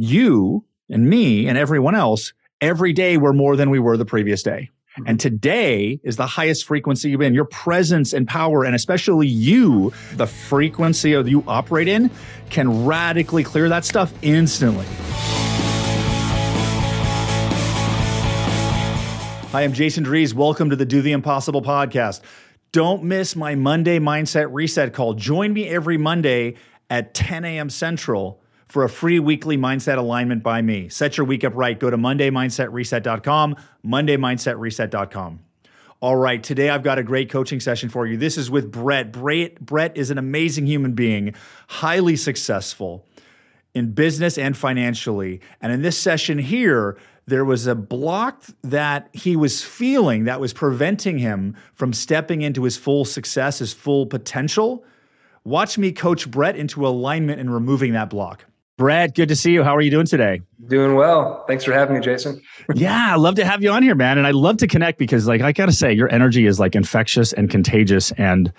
you and me and everyone else, every day we're more than we were the previous day. Mm-hmm. And today is the highest frequency you've been. Your presence and power, and especially you, the frequency of you operate in, can radically clear that stuff instantly. Hi, I'm Jason Drees. Welcome to the Do the Impossible podcast. Don't miss my Monday Mindset Reset call. Join me every Monday at 10 a.m. Central for a free weekly mindset alignment by me. Set your week up right. Go to MondayMindsetReset.com, MondayMindsetReset.com. All right, today I've got a great coaching session for you. This is with Brett. Brett, Brett is an amazing human being, highly successful in business and financially. And in this session here, there was a block that he was feeling that was preventing him from stepping into his full success, his full potential. Watch me coach Brett into alignment and removing that block. Brett, good to see you. How are you doing today? Doing well. Thanks for having me, Jason. yeah, I love to have you on here, man. And I love to connect because, like, I gotta say, your energy is like infectious and contagious, and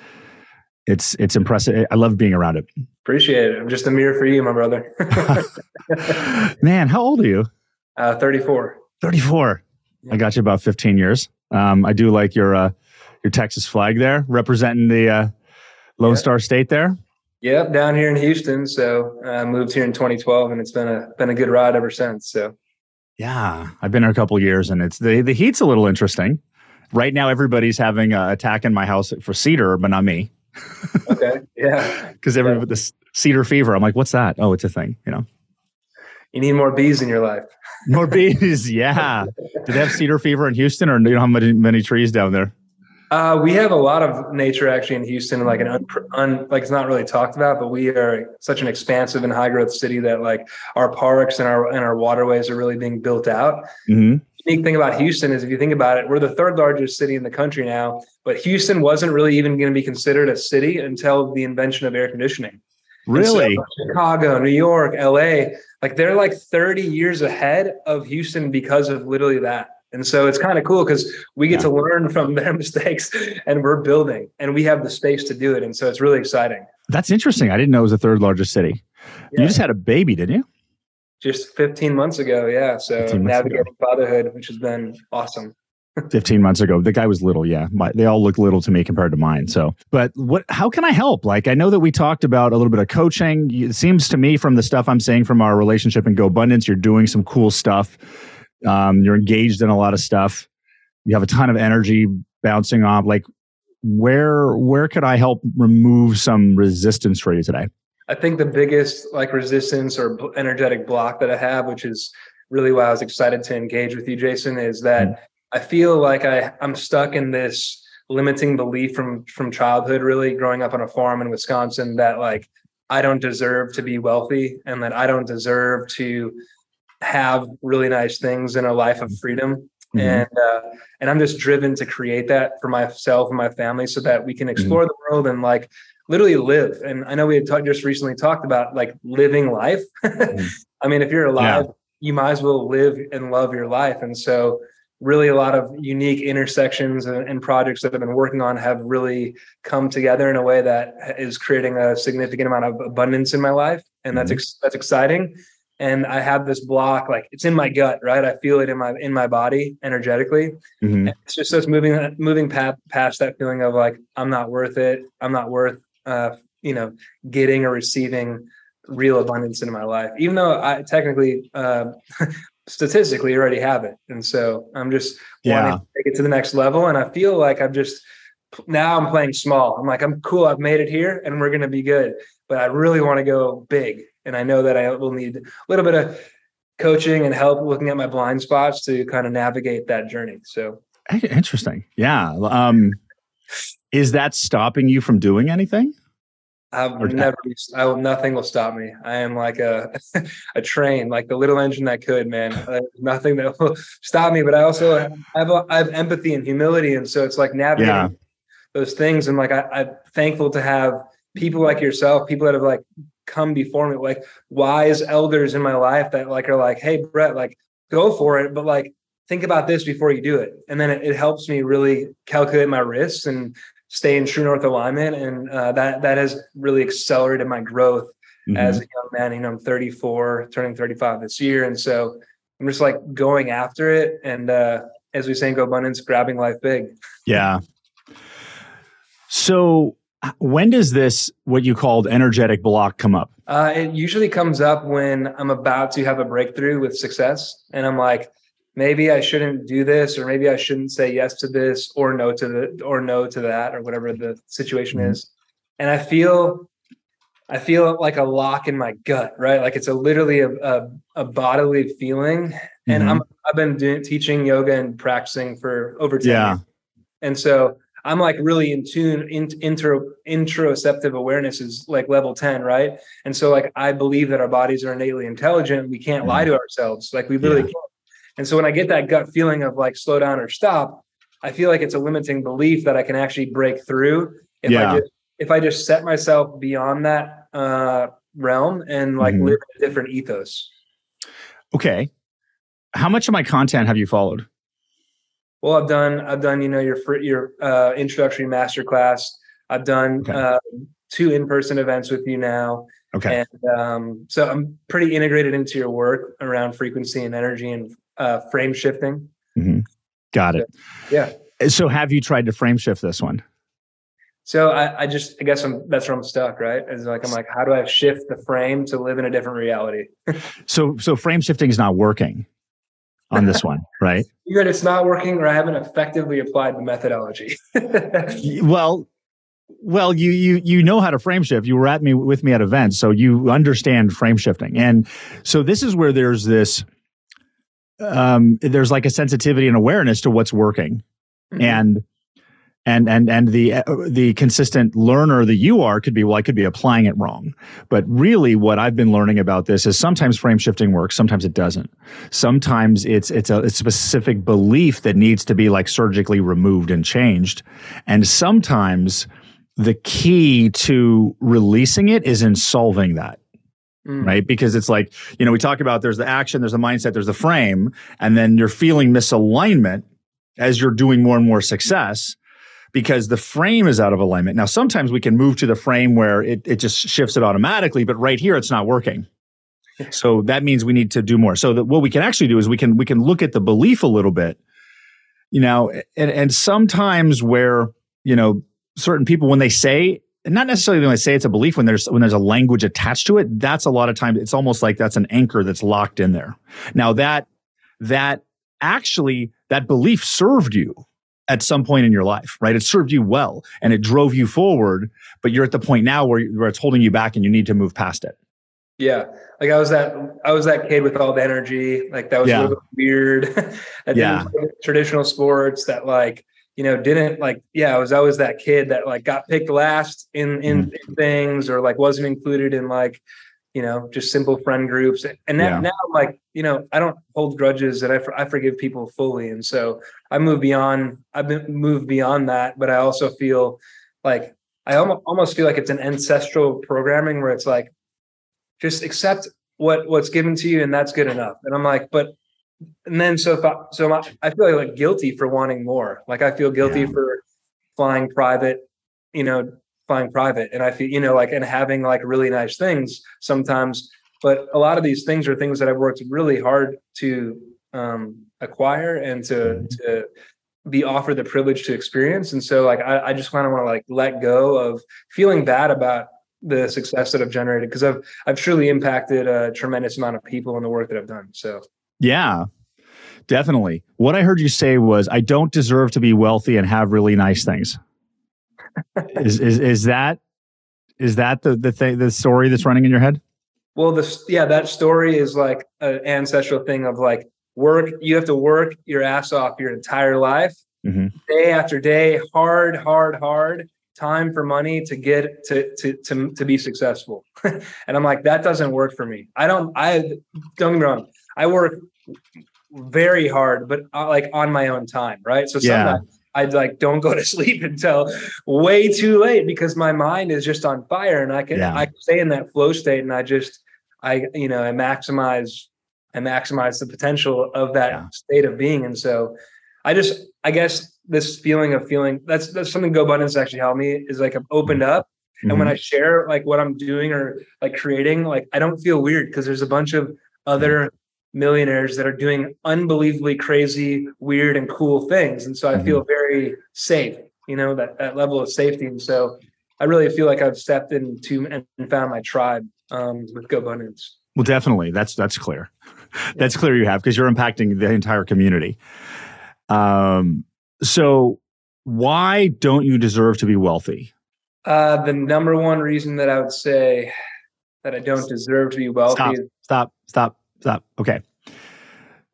it's it's impressive. I love being around it. Appreciate it. I'm just a mirror for you, my brother. man, how old are you? Uh, 34. 34. Yeah. I got you about 15 years. Um, I do like your uh, your Texas flag there, representing the uh, Lone yeah. Star State there. Yep, down here in Houston. So I uh, moved here in 2012, and it's been a been a good ride ever since. So yeah, I've been here a couple years, and it's the the heat's a little interesting. Right now, everybody's having an attack in my house for cedar, but not me. okay. Yeah. Because everybody yeah. with this cedar fever, I'm like, what's that? Oh, it's a thing. You know. You need more bees in your life. more bees, yeah. Do they have cedar fever in Houston, or do you know how many many trees down there? Uh, we have a lot of nature actually in Houston, like an un, un, like it's not really talked about, but we are such an expansive and high growth city that like our parks and our and our waterways are really being built out. Mm-hmm. The unique thing about Houston is if you think about it, we're the third largest city in the country now, but Houston wasn't really even going to be considered a city until the invention of air conditioning. Really? So Chicago, New York, LA, like they're like 30 years ahead of Houston because of literally that. And so it's kind of cool because we get yeah. to learn from their mistakes and we're building and we have the space to do it. And so it's really exciting. That's interesting. I didn't know it was the third largest city. Yeah. You just had a baby, didn't you? Just 15 months ago. Yeah. So navigating ago. fatherhood, which has been awesome. 15 months ago the guy was little yeah My, they all look little to me compared to mine so but what how can i help like i know that we talked about a little bit of coaching it seems to me from the stuff i'm saying from our relationship and GoBundance you're doing some cool stuff um, you're engaged in a lot of stuff. You have a ton of energy bouncing off. Like, where where could I help remove some resistance for you today? I think the biggest like resistance or energetic block that I have, which is really why I was excited to engage with you, Jason, is that mm. I feel like I I'm stuck in this limiting belief from from childhood, really growing up on a farm in Wisconsin, that like I don't deserve to be wealthy and that I don't deserve to have really nice things in a life of freedom. Mm-hmm. And uh, and I'm just driven to create that for myself and my family so that we can mm-hmm. explore mm-hmm. the world and like literally live. And I know we had talked just recently talked about like living life. mm-hmm. I mean, if you're alive, yeah. you might as well live and love your life. And so really a lot of unique intersections and, and, projects that I've been working on have really come together in a way that is creating a significant amount of abundance in my life. And that's, mm-hmm. ex- that's exciting and I have this block, like it's in my gut, right? I feel it in my in my body energetically. Mm-hmm. it's just us moving moving past, past that feeling of like I'm not worth it. I'm not worth uh, you know getting or receiving real abundance into my life, even though I technically uh, statistically already have it. And so I'm just yeah. wanting to take it to the next level. And I feel like I'm just now I'm playing small. I'm like, I'm cool. I've made it here and we're going to be good. But I really want to go big. And I know that I will need a little bit of coaching and help looking at my blind spots to kind of navigate that journey. So interesting. Yeah. Um, is that stopping you from doing anything? I've or never, I will, nothing will stop me. I am like a, a train, like the little engine that could, man. There's nothing that will stop me. But I also have, I have empathy and humility. And so it's like navigating yeah. those things. And like, I, I'm thankful to have people like yourself, people that have like come before me, like wise elders in my life that like are like, hey, Brett, like go for it, but like think about this before you do it. And then it, it helps me really calculate my risks and stay in true north alignment. And uh, that that has really accelerated my growth mm-hmm. as a young man. You know, I'm 34, turning 35 this year, and so I'm just like going after it. And uh, as we say in GoBundance, grabbing life big. Yeah. So when does this what you called energetic block come up? Uh, it usually comes up when I'm about to have a breakthrough with success, and I'm like, maybe I shouldn't do this, or maybe I shouldn't say yes to this, or no to the, or no to that, or whatever the situation mm-hmm. is. And I feel, I feel like a lock in my gut, right? Like it's a literally a, a, a bodily feeling. And mm-hmm. I'm I've been doing teaching yoga and practicing for over ten yeah. years, and so I'm like really in tune, in, intro, interoceptive awareness is like level 10, right? And so like I believe that our bodies are innately intelligent. We can't lie mm-hmm. to ourselves. Like we literally yeah. can't. And so when I get that gut feeling of like slow down or stop, I feel like it's a limiting belief that I can actually break through if yeah. I just if I just set myself beyond that uh realm and like mm-hmm. live in a different ethos. Okay. How much of my content have you followed? Well, I've done I've done you know your your uh, introductory master class. I've done okay. uh, two in person events with you now. Okay. And um, so I'm pretty integrated into your work around frequency and energy and uh, frame shifting. Mm-hmm. Got it. So, yeah. So have you tried to frame shift this one? So I, I just I guess I'm that's where I'm stuck, right? Is like I'm like, how do I shift the frame to live in a different reality? so so frame shifting is not working on this one, right? Either it's not working or I haven't effectively applied the methodology. well, well, you you you know how to frame shift. You were at me with me at events, so you understand frame shifting. And so this is where there's this um there's like a sensitivity and awareness to what's working. Mm-hmm. And and and and the uh, the consistent learner that you are could be well i could be applying it wrong but really what i've been learning about this is sometimes frame shifting works sometimes it doesn't sometimes it's it's a, a specific belief that needs to be like surgically removed and changed and sometimes the key to releasing it is in solving that Mm. right? Because it's like, you know, we talk about there's the action, there's the mindset, there's the frame, and then you're feeling misalignment as you're doing more and more success because the frame is out of alignment. Now, sometimes we can move to the frame where it, it just shifts it automatically, but right here it's not working. So that means we need to do more. So that what we can actually do is we can we can look at the belief a little bit, you know, and, and sometimes where, you know, certain people when they say not necessarily when they say it's a belief when there's when there's a language attached to it that's a lot of times it's almost like that's an anchor that's locked in there now that that actually that belief served you at some point in your life, right? It served you well and it drove you forward, but you're at the point now where, where it's holding you back and you need to move past it. Yeah. Like I was that, I was that kid with all the energy. Like that was yeah. a little weird. yeah. traditional sports that like, you know, didn't like, yeah, I was always that kid that like got picked last in, in, mm. in things or like wasn't included in like, you know, just simple friend groups. And now, yeah. now I'm like, you know, I don't hold grudges and I, I forgive people fully. And so I move beyond, I've been moved beyond that, but I also feel like I almost, almost feel like it's an ancestral programming where it's like, just accept what what's given to you and that's good enough. And I'm like, but, and then so if I, so I, I feel like guilty for wanting more. Like I feel guilty yeah. for flying private, you know, flying private. And i feel you know like and having like really nice things sometimes. But a lot of these things are things that i've worked really hard to um, acquire and to mm-hmm. to be offered the privilege to experience. And so like i, I just kind of want to like let go of feeling bad about the success that i've generated because i've i've truly impacted a tremendous amount of people in the work that i've done. So. Yeah. Definitely. What i heard you say was i don't deserve to be wealthy and have really nice things is, is is that is that the the thing the story that's running in your head? Well, this yeah, that story is like an ancestral thing of like work. You have to work your ass off your entire life, mm-hmm. day after day, hard, hard, hard. Time for money to get to to to to be successful, and I'm like that doesn't work for me. I don't. I don't get me wrong. I work very hard, but uh, like on my own time, right? So sometimes. Yeah I like don't go to sleep until way too late because my mind is just on fire and I can yeah. I can stay in that flow state and I just I you know I maximize I maximize the potential of that yeah. state of being and so I just I guess this feeling of feeling that's that's something GoBundance actually helped me is like I'm opened up Mm-hmm. And when mm-hmm. I share like what I'm doing or like creating, like I don't feel weird because there's a bunch of other millionaires that are doing unbelievably crazy, weird, and cool things. And so I mm-hmm. feel very safe, you know, that, that level of safety. And so I really feel like I've stepped into and found my tribe um, with GoBundance. Well, definitely. That's that's clear. that's clear you have because you're impacting the entire community. Um, so why don't you deserve to be wealthy? Uh, the number one reason that I would say that I don't deserve to be wealthy. Stop, stop, stop, stop. Okay.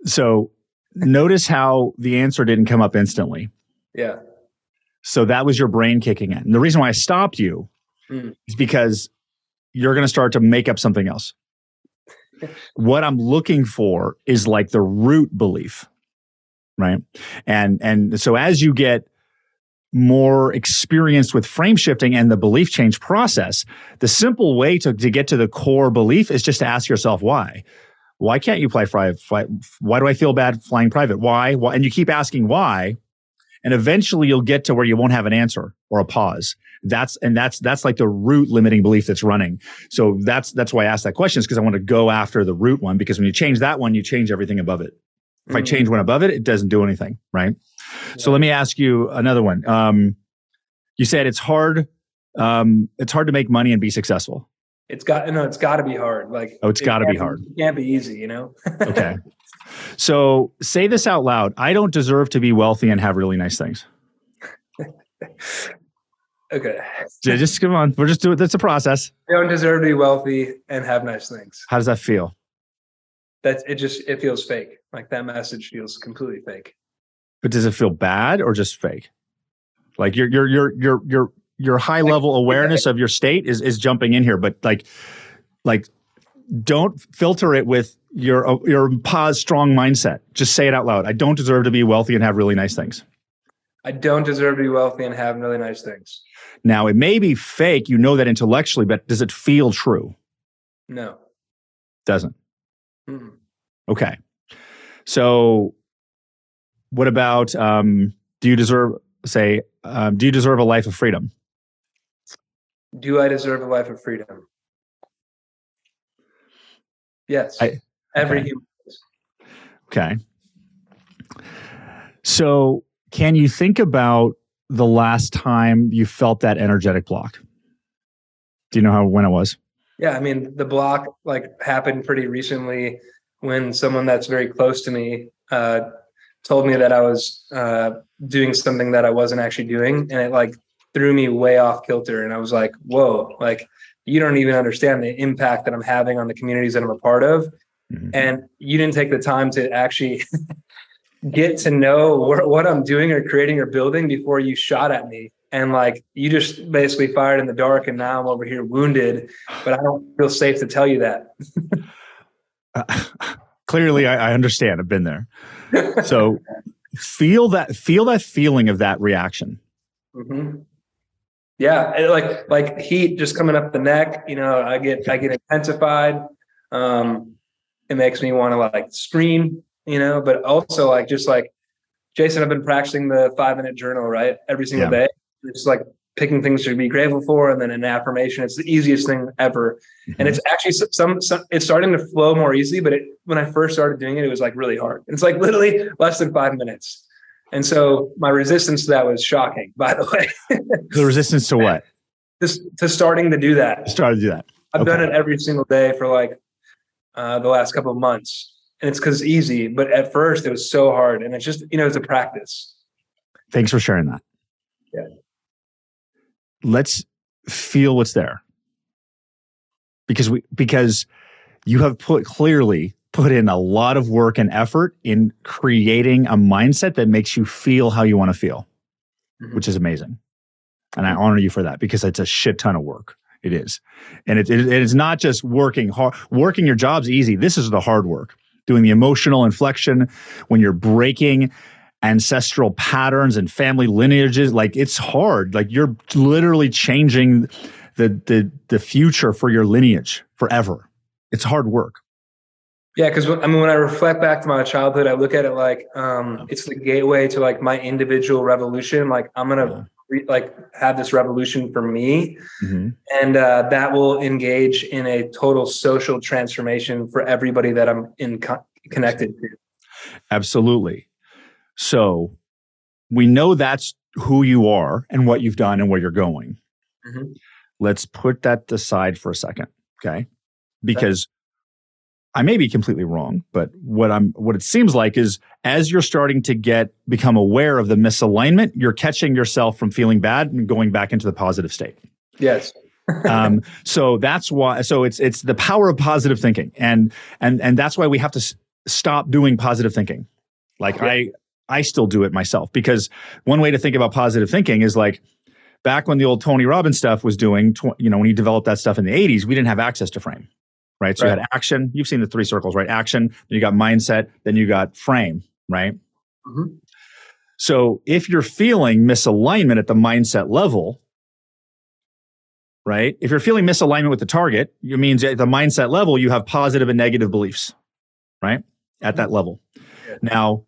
So notice how the answer didn't come up instantly. Yeah. So that was your brain kicking in. And the reason why I stopped you mm. is because you're going to start to make up something else. what I'm looking for is like the root belief, right? And and so as you get more experienced with frame shifting and the belief change process, the simple way to, to get to the core belief is just to ask yourself why. Why can't you fly private? Fly, why do I feel bad flying private? Why? why? And you keep asking why, and eventually you'll get to where you won't have an answer or a pause. That's and that's that's like the root limiting belief that's running. So that's that's why I asked that question is because I want to go after the root one because when you change that one, you change everything above it. If mm-hmm. I change one above it, it doesn't do anything, right? So let me ask you another one. Um, you said it's hard. Um, it's hard to make money and be successful. It's got no. It's got to be hard. Like oh, it's it got to be hard. It can't be easy. You know. okay. So say this out loud. I don't deserve to be wealthy and have really nice things. okay. Just come on. We're just doing. That's a process. I don't deserve to be wealthy and have nice things. How does that feel? That it just it feels fake. Like that message feels completely fake. But does it feel bad or just fake? Like you're you're you're you're your your your high level awareness of your state is is jumping in here, but like like don't filter it with your your pause strong mindset. Just say it out loud. I don't deserve to be wealthy and have really nice things. I don't deserve to be wealthy and have really nice things. Now it may be fake, you know that intellectually, but does it feel true? No. Doesn't. Mm-hmm. Okay. So what about um, do you deserve say um, do you deserve a life of freedom? Do I deserve a life of freedom? Yes. I, Every okay. human. Okay. So, can you think about the last time you felt that energetic block? Do you know how when it was? Yeah, I mean, the block like happened pretty recently when someone that's very close to me uh, told me that I was uh, doing something that I wasn't actually doing, and it like threw me way off kilter. And I was like, "Whoa!" Like you don't even understand the impact that I'm having on the communities that I'm a part of, mm-hmm. and you didn't take the time to actually get to know wh- what I'm doing or creating or building before you shot at me. And like you just basically fired in the dark, and now I'm over here wounded, but I don't feel safe to tell you that. uh, clearly, I, I understand. I've been there so feel that feel that feeling of that reaction. Mm-hmm. Yeah, like like heat just coming up the neck. You know, I get I get intensified. Um, it makes me want to like scream. You know, but also like just like Jason, I've been practicing the five minute journal right every single yeah. day. It's like picking things to be grateful for and then an affirmation it's the easiest thing ever mm-hmm. and it's actually some, some it's starting to flow more easily, but it, when i first started doing it it was like really hard it's like literally less than five minutes and so my resistance to that was shocking by the way. The resistance to what? Just to starting to do that. Started to do that. I've okay. done it every single day for like uh, the last couple of months. And it's because it's easy but at first it was so hard and it's just you know it's a practice. Thanks for sharing that. Yeah. Let's feel what's there. Because we because you have put clearly put in a lot of work and effort in creating a mindset that makes you feel how you want to feel mm-hmm. which is amazing. And i honor you for that because it's a shit ton of work it is. And it, it, it is not just working hard working your job's easy this is the hard work doing the emotional inflection when you're breaking ancestral patterns and family lineages like it's hard like you're literally changing the the the future for your lineage forever. It's hard work yeah because i mean when i reflect back to my childhood i look at it like um it's the gateway to like my individual revolution like i'm gonna yeah. re- like have this revolution for me, mm-hmm. and uh, that will engage in a total social transformation for everybody that I'm in co- connected to. Absolutely. So we know that's who you are and what you've done and where you're going. Mm-hmm. Let's put that aside for a second, okay? Because I may be completely wrong, but what I'm what it seems like is as you're starting to get become aware of the misalignment, you're catching yourself from feeling bad and going back into the positive state. Yes. um, so that's why. So it's it's the power of positive thinking, and and and that's why we have to s- stop doing positive thinking. Like yeah. I I still do it myself because one way to think about positive thinking is like back when the old Tony Robbins stuff was doing, tw- you know, when he developed that stuff in the 80s, we didn't have access to frame right? So right. you had action. You've seen the three circles, right? Action. Then you got mindset. Then you got frame, right? Mm-hmm. So if you're feeling misalignment at the mindset level, right? If you're feeling misalignment with the target, it means at the mindset level, you have positive and negative beliefs, right? At that level. Yeah. Now,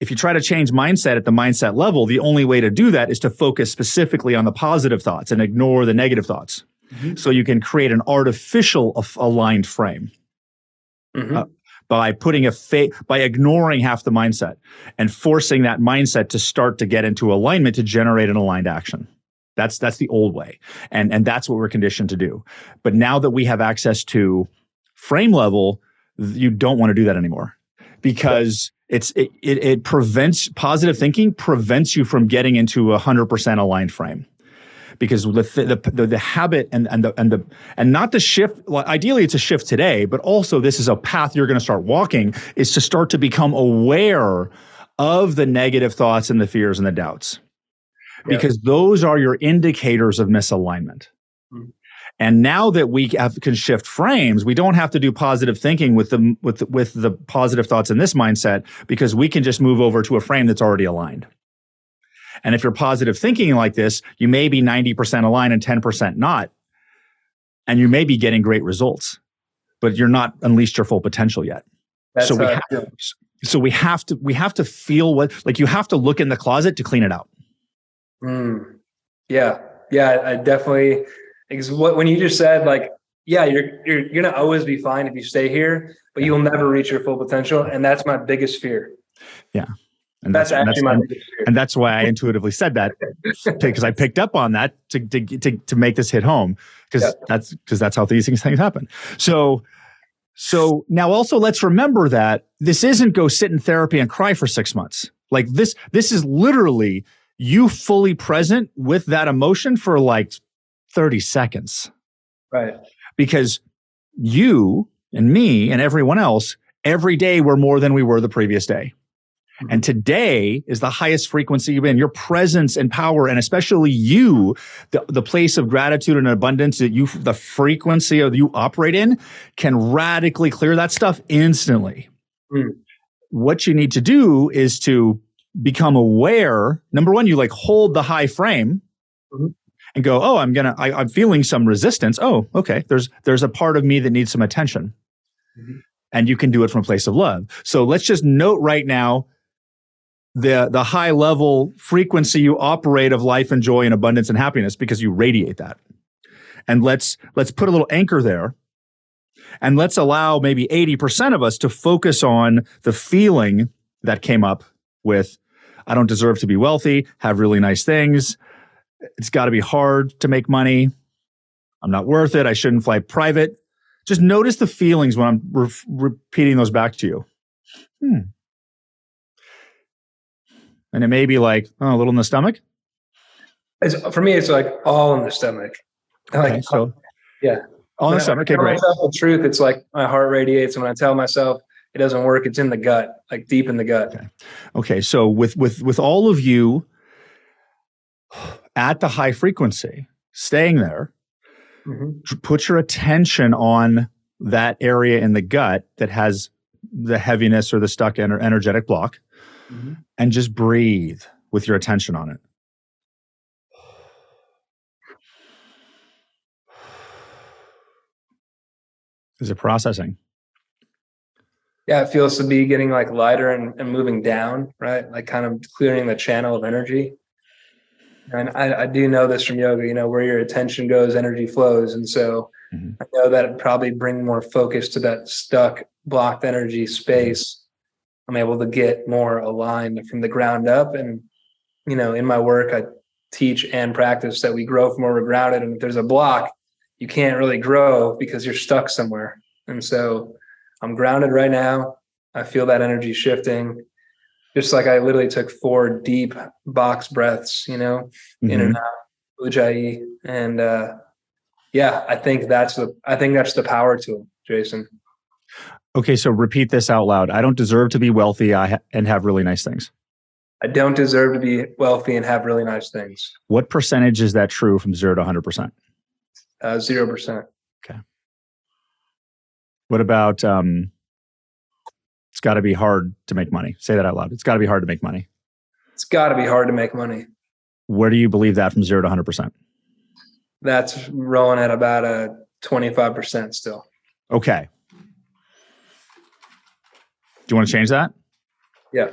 if you try to change mindset at the mindset level, the only way to do that is to focus specifically on the positive thoughts and ignore the negative thoughts. Mm-hmm. So you can create an artificial aligned frame. Mm-hmm. Uh, by putting a fa- by ignoring half the mindset and forcing that mindset to start to get into alignment to generate an aligned action. That's that's the old way. And and that's what we're conditioned to do. But now that we have access to frame level, you don't want to do that anymore because it's it, it, it prevents positive thinking prevents you from getting into a hundred percent aligned frame because the the, the, the habit and, and the and the and not the shift well, ideally it's a shift today but also this is a path you're going to start walking is to start to become aware of the negative thoughts and the fears and the doubts because those are your indicators of misalignment mm-hmm. and now that we have, can shift frames, we don't have to do positive thinking with the with with the positive thoughts in this mindset because we can just move over to a frame that's already aligned. And if you're positive thinking like this, you may be 90% aligned and 10% not. And you may be getting great results, but you're not unleashed your full potential yet. That's so we have, so we have to we have to feel what like you have to look in the closet to clean it out. Mm. Yeah. Yeah, I definitely because what when you just said like yeah, you're you're you're gonna always be fine if you stay here, but you'll never reach your full potential, and that's my biggest fear. Yeah, and that's, that's actually and that's, and, and that's why I intuitively said that because I picked up on that to to to, to make this hit home because yeah. that's because that's how these things, things happen. So so now also let's remember that this isn't go sit in therapy and cry for six months. Like this this is literally you fully present with that emotion for like 30 seconds. Right. Because you and me and everyone else every day we're more than we were the previous day. Mm-hmm. And today is the highest frequency you've been. Your presence and power, and especially you, the, the place of gratitude and abundance that you, the frequency of you operate in, can radically clear that stuff instantly. Mm. What you need to do is to become aware. Number one, you like hold the high frame. Mm-hmm. And go, oh, I'm gonna, I, am feeling some resistance. Oh, okay. There's there's a part of me that needs some attention, mm-hmm. and you can do it from a place of love. So let's just note right now the the high level frequency you operate of life and joy and abundance and happiness because you radiate that. And let's let's put a little anchor there. And let's allow maybe 80% of us to focus on the feeling that came up with I don't deserve to be wealthy, have really nice things. It's got to be hard to make money. I'm not worth it. I shouldn't fly private. Just notice the feelings when I'm re- repeating those back to you. Hmm and it may be like oh, a little in the stomach. It's, for me, it's like all in the stomach. Like, okay, so yeah, all in the stomach. Okay, great. the truth, it's like my heart radiates, and when I tell myself it doesn't work, it's in the gut, like deep in the gut. Okay. Okay. So with with with all of you at the high frequency, staying there, mm-hmm. put your attention on that area in the gut that has the heaviness or the stuck ener- energetic block mm-hmm. and just breathe with your attention on it. Is it processing? Yeah, it feels to be getting like lighter and, and moving down, right? Like kind of clearing the channel of energy. And I, I, do know this from yoga, you know, where your attention goes, energy flows. And so mm-hmm. I know that it probably bring more focus to that stuck, blocked energy space. I'm able to get more aligned from the ground up. And, you know, in my work, I teach and practice that we grow from where we're grounded. And if there's a block, you can't really grow because you're stuck somewhere. And so I'm grounded right now. I feel that energy shifting just like I literally took four deep box breaths, you know, mm-hmm. in and mm-hmm. out, ujjayi, and uh, yeah, I think that's the I think that's the power to it, Jason. Okay, so repeat this out loud. I don't deserve to be wealthy ha- and have really nice things. I don't deserve to be wealthy and have really nice things. What percentage is that true from zero to 100%? Uh, zero percent. Okay. What about um, it's got to be hard to make money. Say that out loud. It's got to be hard to make money. It's got to be hard to make money. Where do you believe that from zero to 100%? That's rolling at about a 25% still. Okay. Do you want to change that? Yeah.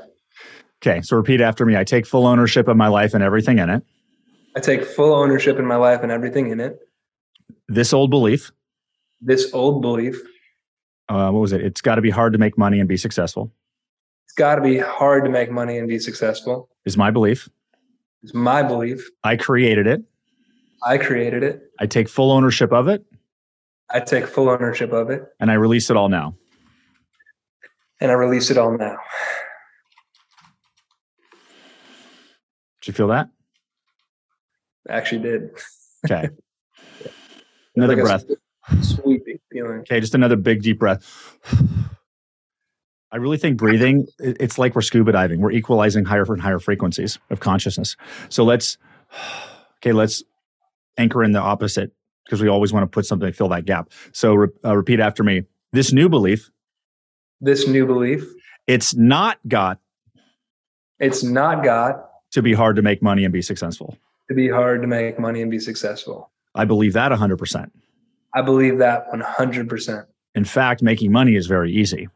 Okay. So repeat after me. I take full ownership of my life and everything in it. I take full ownership in my life and everything in it. This old belief. This old belief uh, what was it? It's got to be hard to make money and be successful. It's got to be hard to make money and be successful. Is my belief. It's my belief. I created it. I created it. I take full ownership of it. I take full ownership of it. And I release it all now. And I release it all now. Did you feel that? I actually did. Okay. Another like breath. Sweeping feeling. Okay, just another big deep breath. I really think breathing, it's like we're scuba diving. We're equalizing higher and higher frequencies of consciousness. So let's, okay, let's anchor in the opposite because we always want to put something to fill that gap. So re- uh, repeat after me. This new belief. This new belief. It's not God. It's not God. To be hard to make money and be successful. To be hard to make money and be successful. I believe that 100%. I believe that 100%. In fact, making money is very easy.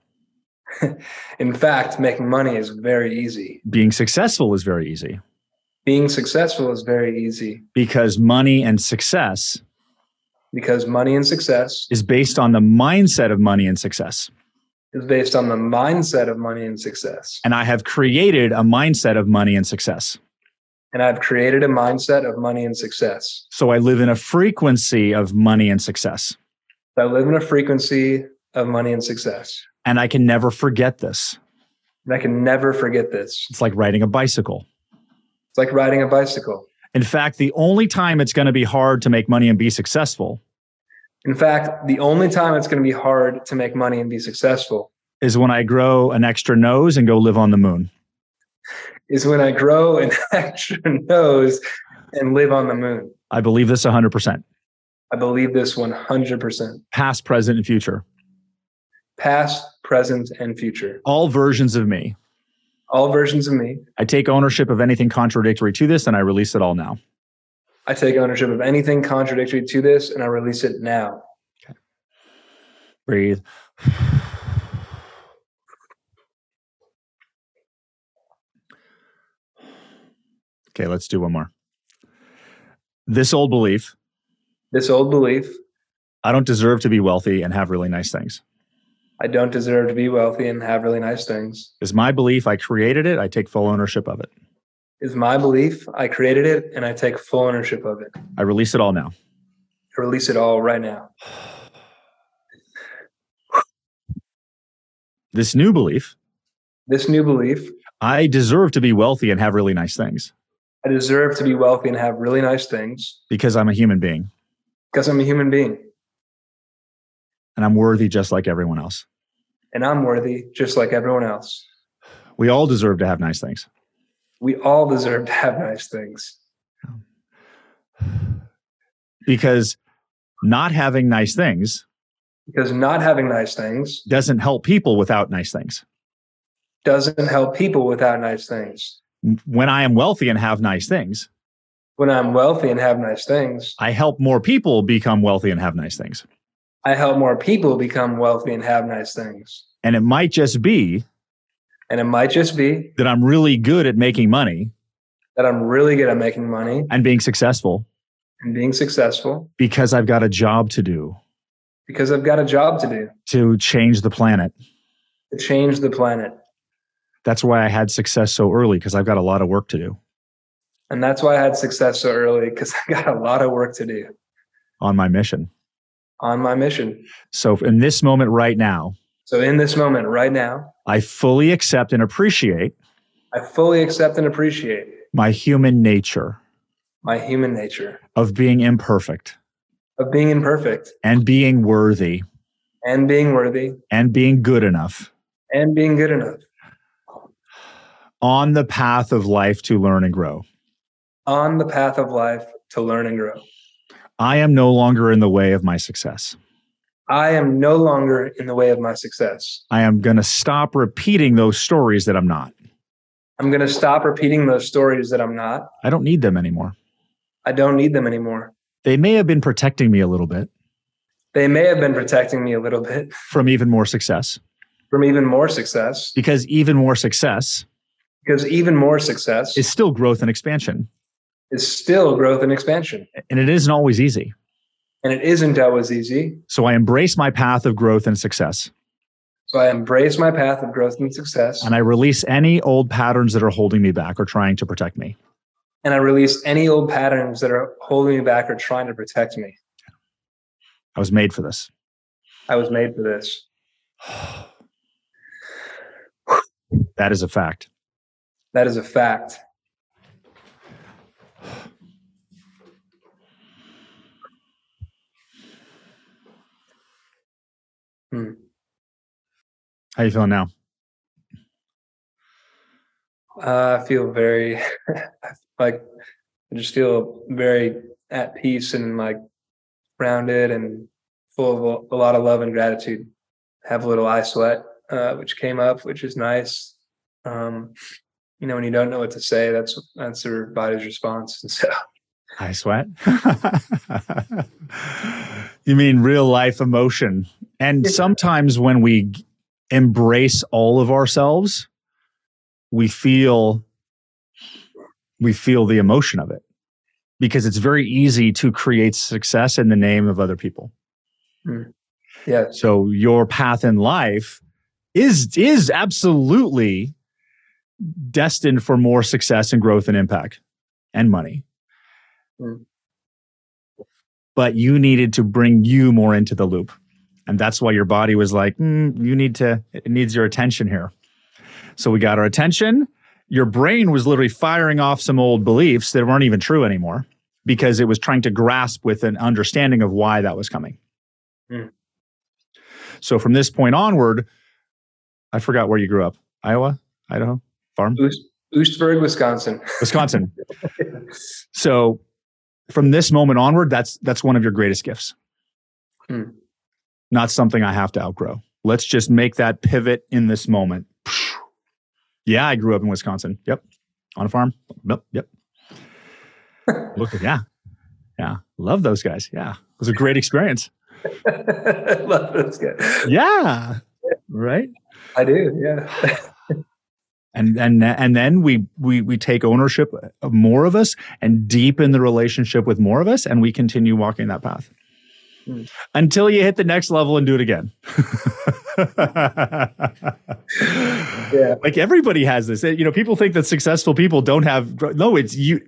In fact, making money is very easy. Being successful is very easy. Being successful is very easy. Because money and success. Because money and success is based on the mindset of money and success. Is based on the mindset of money and success. And I have created a mindset of money and success and I've created a mindset of money and success. So I live in a frequency of money and success. I live in a frequency of money and success. And I can never forget this. And I can never forget this. It's like riding a bicycle. It's like riding a bicycle. In fact, the only time it's going to be hard to make money and be successful. In fact, the only time it's going to be hard to make money and be successful is when I grow an extra nose and go live on the moon is when I grow an extra nose and live on the moon. I believe this 100%. I believe this 100%. Past, present, and future. Past, present, and future. All versions of me. All versions of me. I take ownership of anything contradictory to this and I release it all now. I take ownership of anything contradictory to this and I release it now. Okay. Breathe. Okay, let's do one more. This old belief. This old belief. I don't deserve to be wealthy and have really nice things. I don't deserve to be wealthy and have really nice things. Is my belief I created it, I take full ownership of it. Is my belief I created it and I take full ownership of it. I release it all now. I release it all right now. This new belief. This new belief. I deserve to be wealthy and have really nice things. I deserve to be wealthy and have really nice things. Because I'm a human being. Because I'm a human being. And I'm worthy just like everyone else. And I'm worthy just like everyone else. We all deserve to have nice things. We all deserve to have nice things. Because not having nice things because not having nice things doesn't help people without nice things. Doesn't help people without nice things when I am wealthy and have nice things, when I'm wealthy and have nice things, I help more people become wealthy and have nice things. I help more people become wealthy and have nice things. And it might just be, and it might just be that I'm really good at making money. that I'm really good at making money and being successful and being successful because I've got a job to do because I've got a job to do to change the planet. to change the planet. That's why I had success so early because I've got a lot of work to do And that's why I had success so early because I got a lot of work to do on my mission. on my mission. So, in this moment right now, So in this moment right now, I fully accept and appreciate I fully accept and appreciate my human nature my human nature of being imperfect of being imperfect and being worthy and being worthy and being good enough and being good enough on the path of life to learn and grow. on the path of life to learn and grow. I am no longer in the way of my success. I am no longer in the way of my success. I am going to stop repeating those stories that I'm not. I'm going to stop repeating those stories that I'm not. I don't need them anymore. I don't need them anymore. They may have been protecting me a little bit They may have been protecting me a little bit from even more success from even more success because even more success because even more success is still growth and expansion. is still growth and expansion. And it isn't always easy. And it isn't always easy. So I embrace my path of growth and success. So I embrace my path of growth and success. And I release any old patterns that are holding me back or trying to protect me. and I release any old patterns that are holding me back or trying to protect me. I was made for this. I was made for this. That is a fact. That is a fact. Hmm. How you feeling now? Uh, I feel very like I just feel very at peace and like grounded and full of a, lot of love and gratitude. Have a little eye sweat, uh, which came up, which is nice. Um, you know, when you don't know what to say, that's that's your body's response. And so, I sweat. you mean real life emotion. And sometimes when we embrace all of ourselves, we feel we feel the emotion of it. Because it's very easy to create success in the name of other people. yeah, So your path in life is is absolutely destined for more success and growth and impact and money. Mm. But you needed to bring you more into the loop. And that's why your body was like, "Mm, you need to, it needs your attention here. So we got our attention. Your brain was literally firing off some old beliefs that weren't even true anymore because it was trying to grasp with an understanding of why that was coming. Mm. So from this point onward, I forgot where you grew up. Iowa, Idaho, farm, Oost, Oostburg, Wisconsin. Wisconsin. so from this moment onward, that's that's one of your greatest gifts. Hmm. Not something I have to outgrow. Let's just make that pivot in this moment. Yeah, I grew up in Wisconsin. Yep. On a farm. Yep. Yep. Look at yeah. Yeah. Love those guys. Yeah. It was a great experience. Love this guy. Yeah. Right. I do. Yeah. and and and then we we we take ownership of more of us and deepen the relationship with more of us and we continue walking that path Hmm. until you hit the next level and do it again Yeah. like everybody has this you know people think that successful people don't have no it's you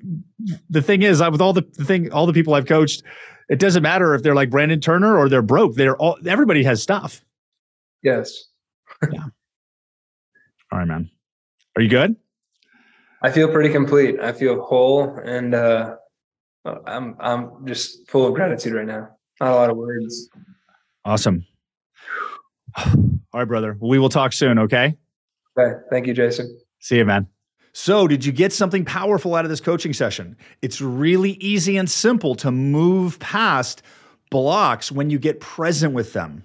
the thing is I with all the, the thing all the people i've coached it doesn't matter if they're like brandon turner or they're broke they're all everybody has stuff Yes. yeah. all right man are you good I feel pretty complete. I feel whole and uh I'm I'm just full of gratitude right now. Not a lot of words. Awesome. All right, brother. We will talk soon, okay? Okay. Thank you, Jason. See you, man. So, did you get something powerful out of this coaching session? It's really easy and simple to move past blocks when you get present with them.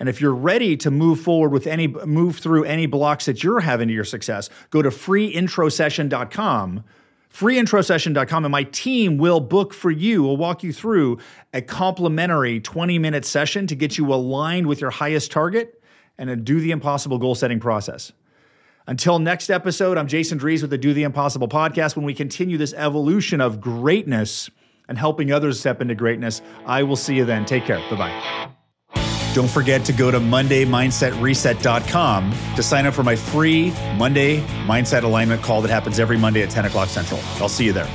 And if you're ready to move forward with any move through any blocks that you're having to your success, go to freeintrosession.com freeintrosession.com and my team will book for you will walk you through a complimentary 20 minute session to get you aligned with your highest target and a do the impossible goal setting process Until next episode, I'm Jason Drees with the Do the Impossible podcast. When we continue this evolution of greatness and helping others step into greatness, I will see you then. Take care. Bye bye. Don't forget to go to MondayMindsetReset.com to sign up for my free Monday Mindset Alignment call that happens every Monday at 10 o'clock Central. I'll see you there.